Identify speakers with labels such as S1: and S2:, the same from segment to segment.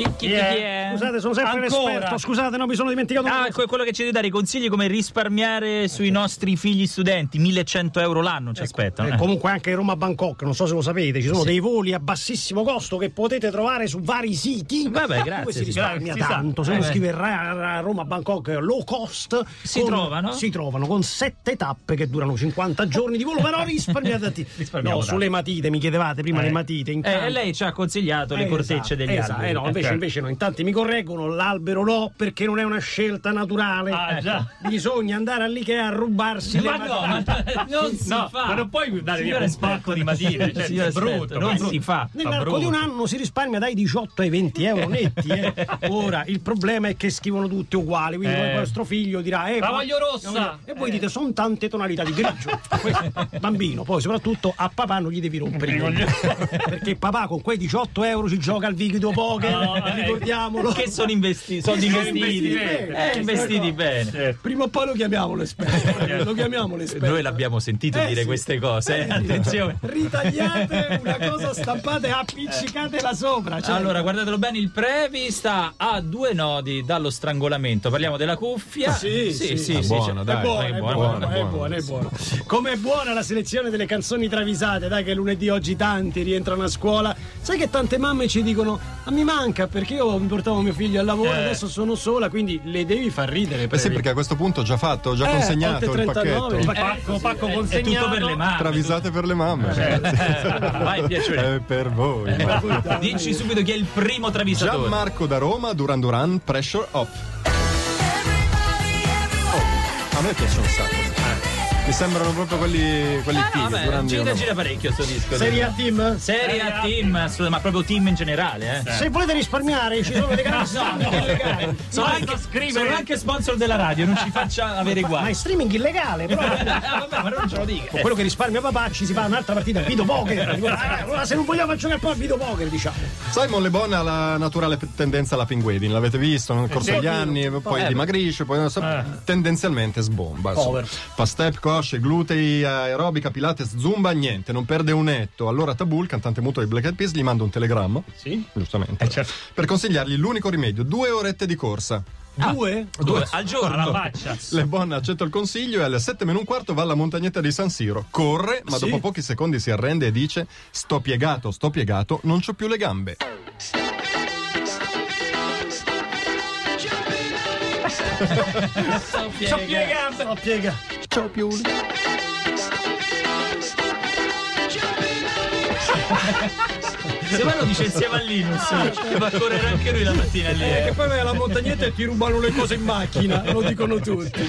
S1: Chi, chi, chi è?
S2: Scusate, sono sempre
S3: Ancora?
S2: l'esperto. Scusate, no, mi sono dimenticato.
S1: Ah, que- quello che ci devi dare i consigli come risparmiare sui nostri figli studenti, 1100 euro l'anno ci aspettano.
S2: Eh,
S1: eh.
S2: comunque anche Roma-Bangkok, non so se lo sapete, ci sono dei voli a bassissimo costo che potete trovare su vari siti.
S1: Vabbè, grazie,
S2: Dove si
S1: sì.
S2: risparmia
S3: Grazie, si sa.
S2: tanto. Se
S1: Eh,
S2: uno
S1: beh.
S2: scrive Ra- Ra- Roma-Bangkok low cost.
S1: Si trovano?
S2: Si trovano con sette tappe che durano 50 giorni di volo, però risparmiate.
S3: Risparmiamo
S2: no,
S3: tanto.
S2: sulle matite, mi chiedevate prima
S3: Eh.
S2: le matite. In
S1: Eh,
S2: campo.
S1: e lei ci ha consigliato le
S2: Eh,
S1: cortecce
S2: esatto,
S1: degli
S2: esatto.
S1: alberi.
S2: Eh, no, invece,
S3: Ok.
S2: invece no, in tanti mi correggono, l'albero no, perché non è una scelta naturale.
S3: Ah, già.
S2: Bisogna andare all'Ikea a rubarsi
S1: Ma
S2: le
S1: no,
S2: matite.
S1: ma non si
S3: No,
S1: fa.
S3: ma non puoi dare via un pacco di matite, cioè, è brutto,
S1: non
S3: brutto.
S1: si fa.
S2: Nell'arco di un anno si risparmia dai 18 ai 20 euro netti. eh. Ora il problema è che scrivono tutte uguali. Quindi
S3: Eh.
S2: poi vostro figlio dirà: eh,
S3: La voglio rossa.
S2: E voi dite: sono tante tonalità di grigio. Questo, bambino, poi soprattutto a papà non gli devi rompere. i coglioni. Perché papà con quei 18 euro ci gioca al video poker.
S3: No, eh.
S2: ricordiamolo.
S1: Che sono investi- soldi
S3: Sono
S1: investiti. Eh, investiti bene.
S3: Eh,
S2: Prima o poi lo chiamiamo l'esperto. Lo chiamiamo l'esperto.
S1: Noi l'abbiamo sentito
S2: Eh,
S1: dire
S2: sì.
S1: queste cose, eh,
S2: sì.
S1: attenzione.
S2: Ritagliate una cosa stampata e appiccicatela sopra. cioè-
S1: Allora, guardatelo bene, il Previ sta a due nodi dallo strangolamento. Parliamo della cuffia.
S2: Sì, sì,
S1: sì,
S2: è
S1: sì,
S4: buono,
S1: sì.
S4: dai.
S2: È buona,
S1: È
S2: è
S1: buono,
S2: buona,
S4: buono,
S2: è buona, è buona. Come è buona la selezione delle canzoni travisate, dai che lunedì oggi tanti rientrano a scuola. Sai che tante mamme ci dicono "Ma mi manca perché io mi portavo mio figlio al lavoro,
S3: Eh.
S2: adesso sono sola", quindi le devi far ridere.
S4: Eh sì, perché a questo punto ho già fatto, ho già
S2: Eh,
S4: consegnato il
S2: 8.39,
S4: pacchetto.
S2: il
S3: pacco, pacco
S1: È
S3: consegnato.
S1: tutto per le mani.
S4: Travisate per le mamme.
S1: Vai, piacere.
S4: È per voi.
S1: Dici subito chi è il primo travisatore.
S4: Gianmarco da Roma, Duran Duran, Pressure Off. Oh, a me piace un sacco. Mi sembrano proprio quelli, quelli
S1: Ah, no,
S4: fighi.
S1: vabbè, gira, gira parecchio sto disco.
S2: Serie A team?
S1: Serie A team, ma proprio team in generale, eh.
S2: Se volete risparmiare, ci sono dei canali streaming illegali.
S1: Sono anche,
S3: scrivere.
S1: sono anche sponsor della radio, non ci faccia avere
S2: Ma
S1: guai.
S2: è streaming illegale, però.
S1: Ah, vabbè, ma non ce lo dica.
S2: Con quello che risparmia papà ci si fa un'altra partita a video poker. Allora se non vogliamo giocare poi a video poker, diciamo.
S4: Simon Le Bon ha la naturale tendenza alla pinguedine, l'avete visto nel corso
S2: sì.
S4: degli anni, poi
S1: Eh.
S4: dimagrisce, poi non so,
S3: Eh.
S4: tendenzialmente sbomba. insomma.
S2: Povero.
S4: Cosce, glutei, aerobica, pilates, zumba, niente, non perde un etto. Allora Tabul, cantante muto di Black Eyed Peas, gli manda un telegramma,
S2: Sì?
S4: giustamente,
S3: Eh, certo.
S4: per consigliargli l'unico rimedio, due orette di corsa.
S2: Due?
S1: Due, al
S3: Alla
S1: giorno.
S3: faccia.
S4: Le Bon accetta il consiglio e alle 7 meno un quarto va alla montagnetta di San Siro. Corre, ma
S2: Sì.
S4: dopo pochi secondi si arrende e dice: Sto piegato, sto piegato, non c'ho più le gambe.
S2: No, piega.
S4: C'ho più le
S1: Se lo dice insieme a Linus, va a correre anche lui la mattina lì.
S2: Eh,
S1: eh.
S2: che poi vai alla montagnetta e ti rubano le cose in macchina, lo dicono tutti.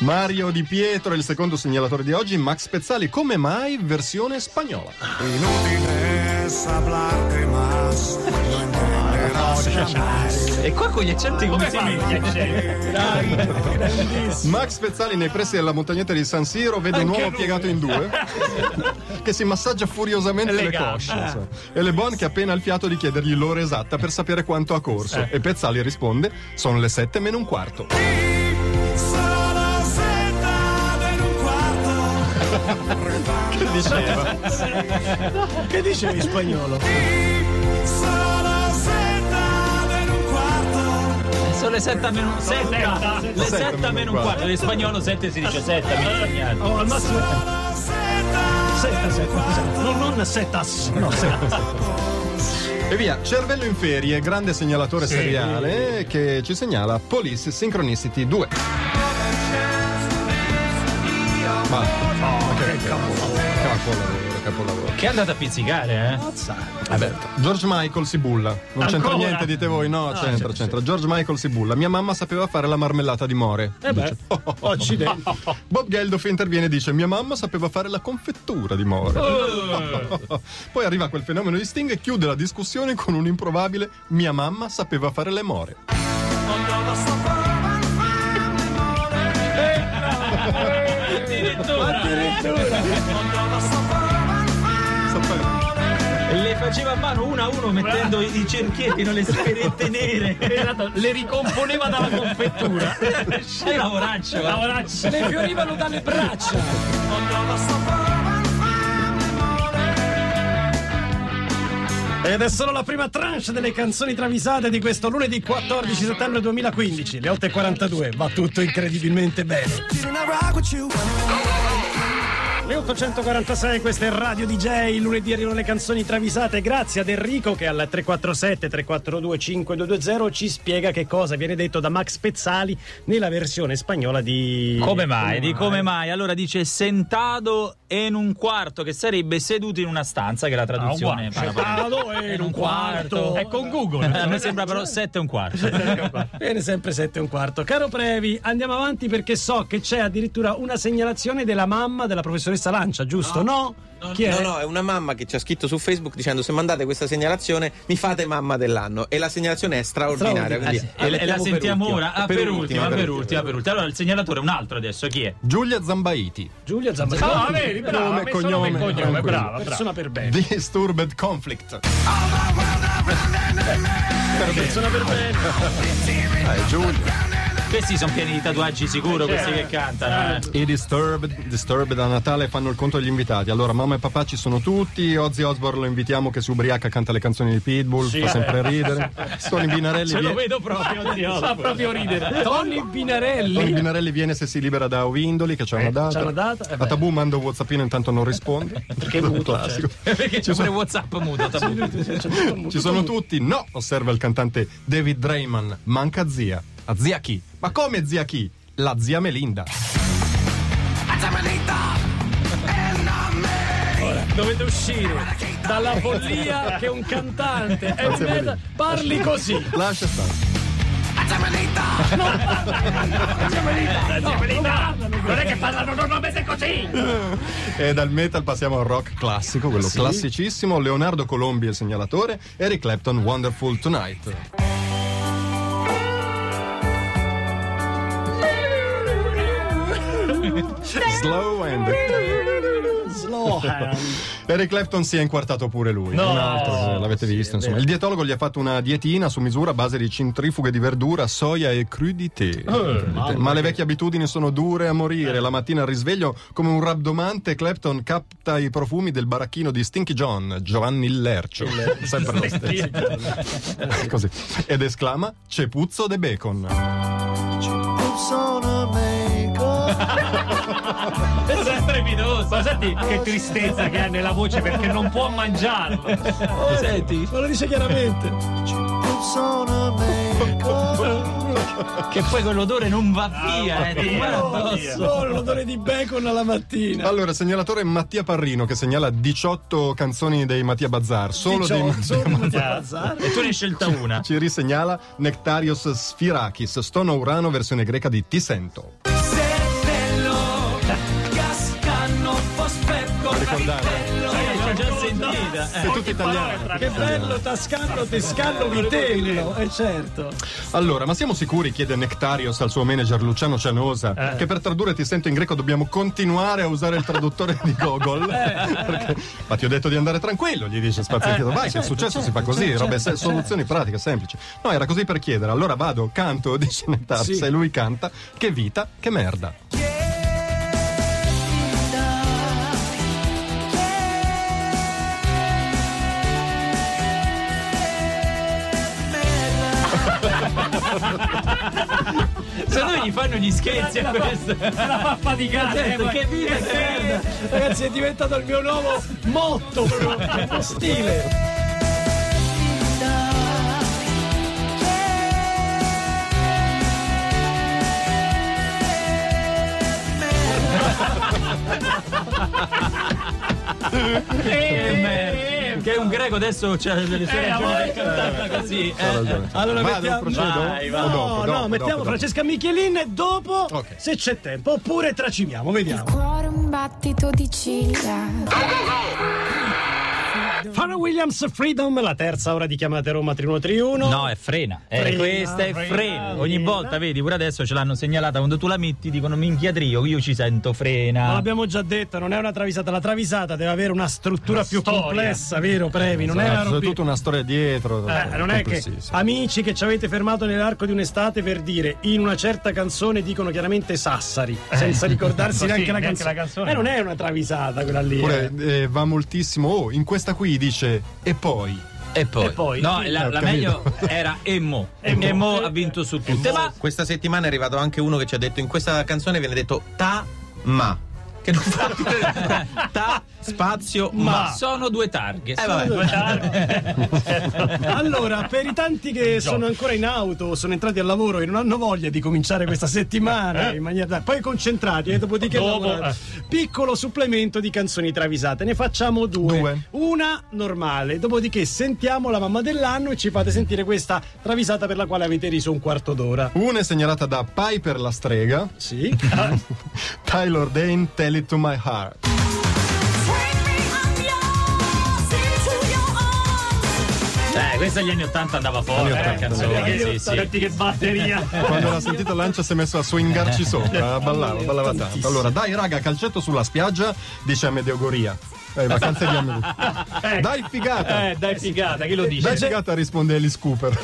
S4: Mario Di Pietro è il secondo segnalatore di oggi. Max Pezzali, come mai versione spagnola?
S5: Inútil es hablarte más, no entenderás.
S1: E qua con gli accenti come si mette?
S2: Dai.
S4: Max Pezzali nei pressi della montagnetta di San Siro vede un
S2: Anche
S4: uomo
S2: lui.
S4: piegato in due che si massaggia furiosamente
S3: Le
S4: le, cosce. insomma. E Le Bon che ha appena il fiato di chiedergli l'ora esatta per sapere quanto ha corso.
S3: Eh.
S4: E Pezzali risponde: Sono le 7 meno un quarto.
S5: Un
S4: Che diceva?
S2: Che dicevi in spagnolo?
S5: Sono
S1: le 7 meno un
S3: Setta.
S1: Le 7 meno un quarto. In spagnolo 7 si dice 7, mi insegnate.
S2: Oh, al massimo. Setta, setta, setta. No, non setas. No, setta.
S4: E via, cervello in ferie, grande segnalatore seriale che ci segnala Police Synchronicity 2. Ma, ma che capolavoro, capolavoro.
S1: Che è andata a pizzicare, eh?
S4: Vabbè, George Michael si bulla. Non c'entra
S3: Ancora?
S4: niente, dite voi. No, c'entra, c'entra. George Michael si bulla. Mia mamma sapeva fare la marmellata di more.
S2: Eh beh, occidente.
S4: Bob Geldof interviene e dice: Mia mamma sapeva fare la confettura di more. Poi arriva quel fenomeno di Sting e chiude la discussione con un improbabile: Mia mamma sapeva fare le more.
S1: Addirittura.
S4: Sapeva.
S1: Le faceva a mano uno a uno mettendo i cerchietti, non le sferette nere.
S3: Esatto, le ricomponeva dalla confettura.
S1: È lavoraccio.
S3: Lavoraccio.
S2: Le fiorivano dalle braccia. Ed è solo la prima tranche delle canzoni travisate di questo lunedì 14 settembre 2015. Le 8.42. Va tutto incredibilmente bene. Le 846, questa è Radio DJ, lunedì arrivano le canzoni travisate, grazie ad Enrico che al 347 342 5220 ci spiega che cosa viene detto da Max Pezzali nella versione spagnola di...
S1: Come mai? Di come mai? Allora dice sentado in un quarto, che sarebbe seduto in una stanza, che è la traduzione.
S3: uguale.
S2: Sentado in un quarto.
S3: È con Google.
S1: A me sembra però sette e un quarto.
S2: Bene, sempre 7 e un quarto. Caro Previ, andiamo avanti perché so che c'è addirittura una segnalazione della mamma della professoressa Lancia, giusto? No? Chi è?
S6: No, no, è una mamma che ci ha scritto su Facebook dicendo se mandate questa segnalazione mi fate mamma dell'anno e la segnalazione è straordinaria.
S2: Straordinaria.
S6: quindi
S1: E, e la
S6: per
S1: sentiamo ora? Ah, per, ultima, per ultima, per ultima. Allora il segnalatore è un altro adesso, chi è?
S4: Giulia Zambaiti.
S2: Giulia Zambaini.
S3: Ah, vedi, brava,
S4: Nome,
S3: nome
S4: cognome,
S3: e cognome,
S4: tranquillo.
S3: brava, brava.
S2: Persona per bene.
S4: Disturbed Conflict.
S2: Persona per bene.
S4: Eh, Giulia.
S1: Questi sono pieni di tatuaggi sicuro, questi che cantano. eh.
S4: I Disturbed, Disturbed a Natale fanno il conto degli invitati. Allora, mamma e papà ci sono tutti. Ozzy Osbourne lo invitiamo che si ubriaca, canta le canzoni di Pitbull, fa sempre ridere. Tony Binarelli,
S1: Ce lo
S4: vie-
S1: vedo proprio, Dio.
S3: Fa proprio ridere.
S2: Tony
S4: Tony
S2: Binarelli.
S4: Binarelli viene se si libera da Ovindoli, che c'è una data.
S2: c'è una data, eh.
S4: A Tabù mando Whatsappino, intanto non risponde.
S2: Perché è muto,
S4: Classico.
S1: Perché c'è pure WhatsApp muto. tabù.
S4: Ci sono tutti? No, osserva il cantante David Drayman. Manca zia. A zia chi? Ma come zia chi? La zia Melinda.
S2: Dovete uscire dalla follia che un cantante e
S4: Grazie,
S2: meta parli così.
S4: Lascia stare.
S3: Non è che parlano normalmente così.
S4: E dal metal passiamo al rock classico, quello classicissimo. Leonardo Colombi è il segnalatore, Eric Clapton Wonderful Tonight. Slow and
S2: Slow hand.
S4: Eric Clapton si è inquartato pure lui.
S3: No,
S4: un altro, eh, l'avete visto. Insomma. Il dietologo gli ha fatto una dietina su misura a base di centrifughe di verdura, soia e crudité. Ma le vecchie abitudini sono dure a morire. La mattina al risveglio, come un rabdomante, Clapton capta i profumi del baracchino di Stinky John, Giovanni il Lercio. Sempre lo stesso. Così. Ed esclama: C'è puzzo de bacon.
S3: È strepitoso. Ma senti che tristezza che ha nella voce perché non può mangiarlo.
S1: Senti,
S2: Ma lo dice chiaramente.
S1: che poi quell'odore non va via, eh, ti rimane
S2: Oh, oh, l'odore di bacon alla mattina.
S4: Allora, segnalatore Mattia Parrino che segnala 18 canzoni dei Mattia Bazzar. Solo dei Mattia
S2: solo di
S4: Bazzar.
S2: Bazzar.
S1: E tu ne hai scelta una.
S4: Ci risegnala Nectarios Sfirakis, Stono Urano, versione greca di Ti sento. Ricordate?
S1: L'ho già sentita.
S4: Sei tutto italiano.
S2: Che bello tascano, tescano, vitello. E certo.
S4: Allora, ma siamo sicuri, chiede Nectarios al suo manager Luciano Cianosa, che per tradurre Ti sento in greco dobbiamo continuare a usare il traduttore di Google? Perché- ma ti ho detto di andare tranquillo, gli dice Spazientito. Vai, che è successo si fa così, robe, se- soluzioni pratiche, semplici. No, era così per chiedere. Allora vado, canto, dice Nectarios,
S2: Sì.
S4: e lui canta, che vita, che merda.
S1: Gli fanno gli scherzi a questo.
S3: La fa faticare. eh, poi.
S1: Che vita che merda.
S2: Ragazzi, è diventato il mio nuovo motto, proprio, stile.
S1: Che merda. Che un greco adesso c'ha delle sue
S3: Eh,
S1: ragioni
S3: amore.
S1: per cantarla così.
S4: Ha
S1: eh.
S2: Allora
S4: Vado,
S2: mettiamo-
S4: procedo?
S1: Vai, vai.
S2: No,
S4: dopo,
S2: no,
S4: dopo,
S2: mettiamo
S4: dopo.
S2: Francesca Michelin e dopo,
S4: Ok.
S2: se c'è tempo, oppure tracimiamo, vediamo.
S7: Cuore un battito di ciglia.
S2: Pharrell Williams Freedom, la terza ora di chiamate Roma 3131.
S1: No, è frena. Eh,
S2: Frena,
S1: questa è
S2: frena,
S1: frena. Ogni volta, vedi, pure adesso ce l'hanno segnalata. Quando tu la metti, dicono minchia trio. Io ci sento
S2: Ma
S1: frena.
S2: l'abbiamo già detto, non è una travisata. La travisata deve avere una struttura più
S3: storia.
S2: complessa, vero, Previ? Non è una
S4: Esatto, C'è
S2: roba.
S4: tutta una storia dietro.
S2: Eh, non è che amici che ci avete fermato nell'arco di un'estate per dire in una certa canzone dicono chiaramente Sassari, senza ricordarsi neanche, la,
S3: neanche
S2: canzone.
S3: la canzone.
S2: Eh, non è una travisata quella lì.
S4: Oppure
S2: eh.
S4: eh, va moltissimo. Oh, in questa qui dice e poi
S1: E poi,
S2: E poi?
S1: no,
S2: Sì,
S1: la, la meglio era Emmo.
S2: Emmo.
S1: Emmo ha vinto su tutte, ma
S6: Questa settimana è arrivato anche uno che ci ha detto in questa canzone viene detto ta ma che non fa ta spazio ma.
S1: sono due targhe.
S6: Eh, vabbè.
S2: Allora, per i tanti che sono ancora in auto, sono entrati al lavoro e non hanno voglia di cominciare questa settimana in maniera poi concentrati e dopodiché
S3: Dopo, eh.
S2: piccolo supplemento di canzoni travisate. Ne facciamo due.
S4: Due.
S2: Una normale, dopodiché sentiamo la mamma dell'anno e ci fate sentire questa travisata per la quale avete riso un quarto d'ora.
S4: Una è segnalata da Piper la strega,
S2: Sì.
S4: Tyler Dane, Tell It to My Heart.
S1: Eh, questa agli anni 80 andava fuori,
S4: Anni
S1: eh,
S4: 80,
S1: canzone,
S2: anni
S1: sì, sì.
S3: Senti che batteria.
S4: Quando l'ha sentito Lancia si è messo a swingarci sopra, ballava, ballava tanto. Allora, dai raga, calcetto sulla spiaggia, dice Amedeo Goria. Eh, vacanze di Amedeo. Dai figata!
S3: Eh, dai figata, chi lo dice?
S4: Dai figata risponde Alice Cooper.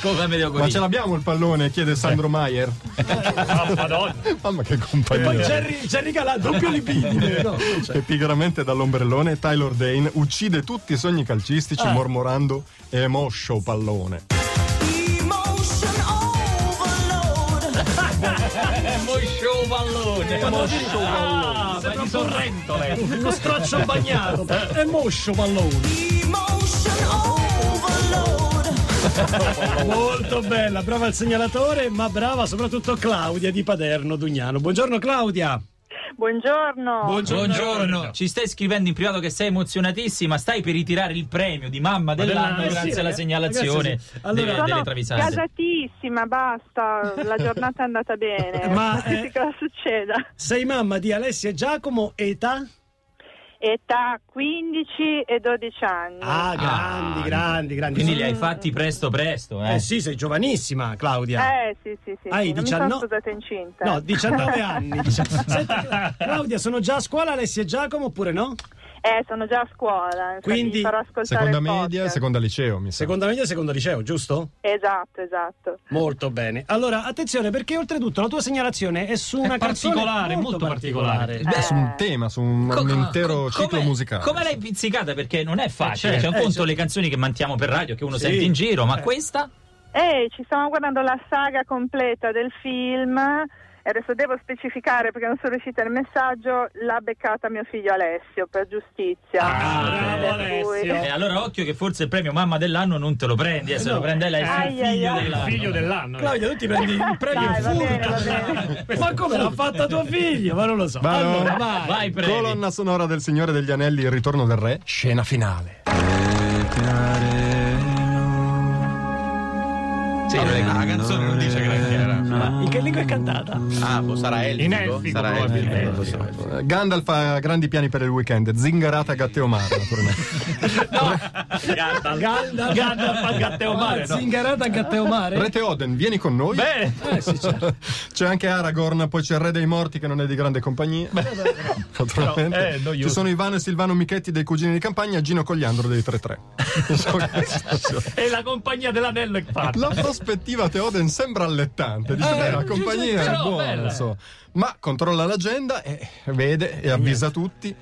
S1: Come Medio
S4: Ma ce l'abbiamo il pallone? chiede Sandro Maier.
S3: Ah, Madonna.
S4: Mamma che
S2: Poi
S4: compagnia.
S2: Jerry, Jerry Calà, doppio libidine. No,
S4: E pigramente dall'ombrellone Tyler Dane uccide tutti i sogni calcistici mormorando Emoscio pallone.
S1: Moscio pallone.
S3: Ah, ma di Sorrentole.
S2: uno straccio bagnato. È moscio pallone. Molto bella, brava il segnalatore, ma brava soprattutto Claudia di Paderno Dugnano. Buongiorno Claudia.
S8: Buongiorno.
S1: Buongiorno. Ci stai scrivendo in privato che sei emozionatissima, stai per ritirare il premio di mamma dell'anno
S2: Eh sì,
S1: grazie alla
S2: ragazzi,
S1: segnalazione
S2: sì. Allora-
S1: delle, delle travisate.
S8: gasatissima, basta, la giornata è andata bene.
S2: Ma,
S8: Che
S2: eh,
S8: cosa succeda?
S2: Sei mamma di Alessia e Giacomo, età?
S8: Età 15 e 12 anni.
S2: Ah, grandi, grandi, grandi.
S1: Quindi li hai fatti presto presto, eh?
S2: Eh sì, sei giovanissima Claudia.
S8: Eh sì, sì, sì.
S2: Hai
S8: sì. Non
S2: 19
S8: mi sono sposata incinta.
S2: No, 19 anni. Senti, Claudia, sono già a scuola Alessia e Giacomo oppure no?
S8: Eh, sono già a scuola. infatti
S2: Quindi,
S8: farò ascoltare
S4: Seconda media, seconda liceo, mi sa.
S2: Seconda media e secondo liceo, giusto?
S8: Esatto, esatto.
S2: Molto bene. Allora, attenzione perché oltretutto la tua segnalazione è su una
S3: È particolare, molto particolare.
S4: Beh, su un tema, su un,
S1: Co-
S4: un intero
S1: co-
S4: ciclo musicale.
S1: Come l'hai pizzicata? Perché non è facile.
S3: certo.
S1: C'è un
S2: Eh,
S1: conto
S2: certo.
S1: le canzoni che mantiamo per radio che uno
S2: Sì.
S1: sente in giro, ma
S2: Eh.
S1: questa?
S8: Eh, ci stiamo guardando la saga completa del film. E adesso devo specificare perché non sono riuscita nel messaggio. L'ha beccata mio figlio Alessio per giustizia.
S3: Ah, bravo Alessio.
S1: E allora occhio che forse il premio mamma dell'anno non te lo prendi, eh, se lo prende lei, sei il figlio dell'anno.
S3: figlio dell'anno.
S2: Claudia, tu ti prendi il premio
S8: Dai, va
S2: in
S8: bene, va
S2: furto.
S8: bene.
S2: Ma come l'ha fatta tuo figlio? Ma non lo so.
S4: Vado.
S2: Allora, vai.
S1: Vai, premi.
S4: Colonna sonora del Signore degli Anelli, il ritorno del re, scena finale.
S6: Sì, la canzone non dice che era.
S2: Ma in che lingua è cantata?
S6: Ah, boh, sarà elfico.
S3: In elfico,
S6: sarà
S3: probabilmente.
S6: elfico.
S4: Eh, Gandalf ha grandi piani per il weekend, zingarata Gatteomar, naturalmente.
S2: Gandalf.
S3: Gandalf a Gatteomare, no?
S2: Zingarata a Gatteomare?
S4: Re Theoden, vieni con noi.
S3: Bene.
S2: Eh, sì, certo.
S4: C'è anche Aragorn, poi c'è il Re dei Morti che non è di grande compagnia. Naturalmente.
S3: Però, eh.
S4: Ci sono Ivano e Silvano Michetti dei Cugini di Campagna, Gino Cogliandro dei 3-3.
S3: E la compagnia dell'anello è fatta.
S4: La prospettiva Theoden sembra allettante. Dice,
S3: Eh,
S4: beh, la compagnia è buona, insomma. Ma controlla l'agenda e vede e avvisa tutti.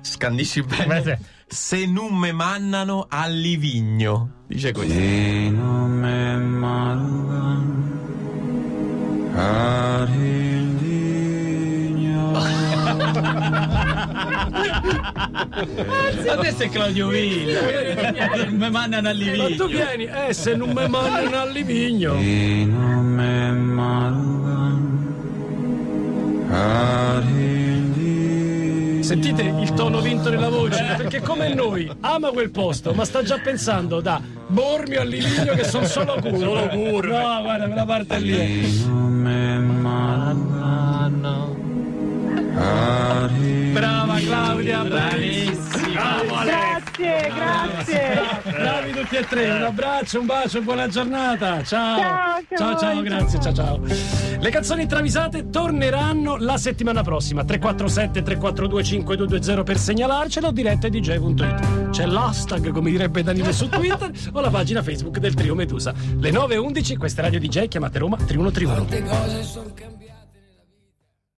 S6: Scandisci
S3: Beh,
S6: bene.
S3: sì.
S6: Se non me mannano al livigno. Dice così.
S1: Adesso è Claudio Vini. Mi mandano al
S2: Ma tu
S1: livigno.
S2: vieni, eh, se non mi mandano al livigno. Sentite il tono vinto nella voce, perché come noi ama quel posto, ma sta già pensando da Bormio a Livigno che sono solo curve. Solo curve. No, guarda, quella parte lì. è- Brava Claudia, bravissima.
S8: Grazie, grazie.
S2: Bravi tutti e tre, un abbraccio, un bacio, buona giornata. Ciao.
S8: Ciao,
S2: ciao, ciao, grazie, ciao, ciao. Le canzoni travisate torneranno la settimana prossima. 347 342 5220 per segnalarcelo, diretta di dj.it. C'è l'hashtag, come direbbe Danilo su Twitter, o la pagina Facebook del Trio Medusa. Le 9.11, questa è Radio DJ, chiamate Roma 3131.
S5: cose sono cambiate.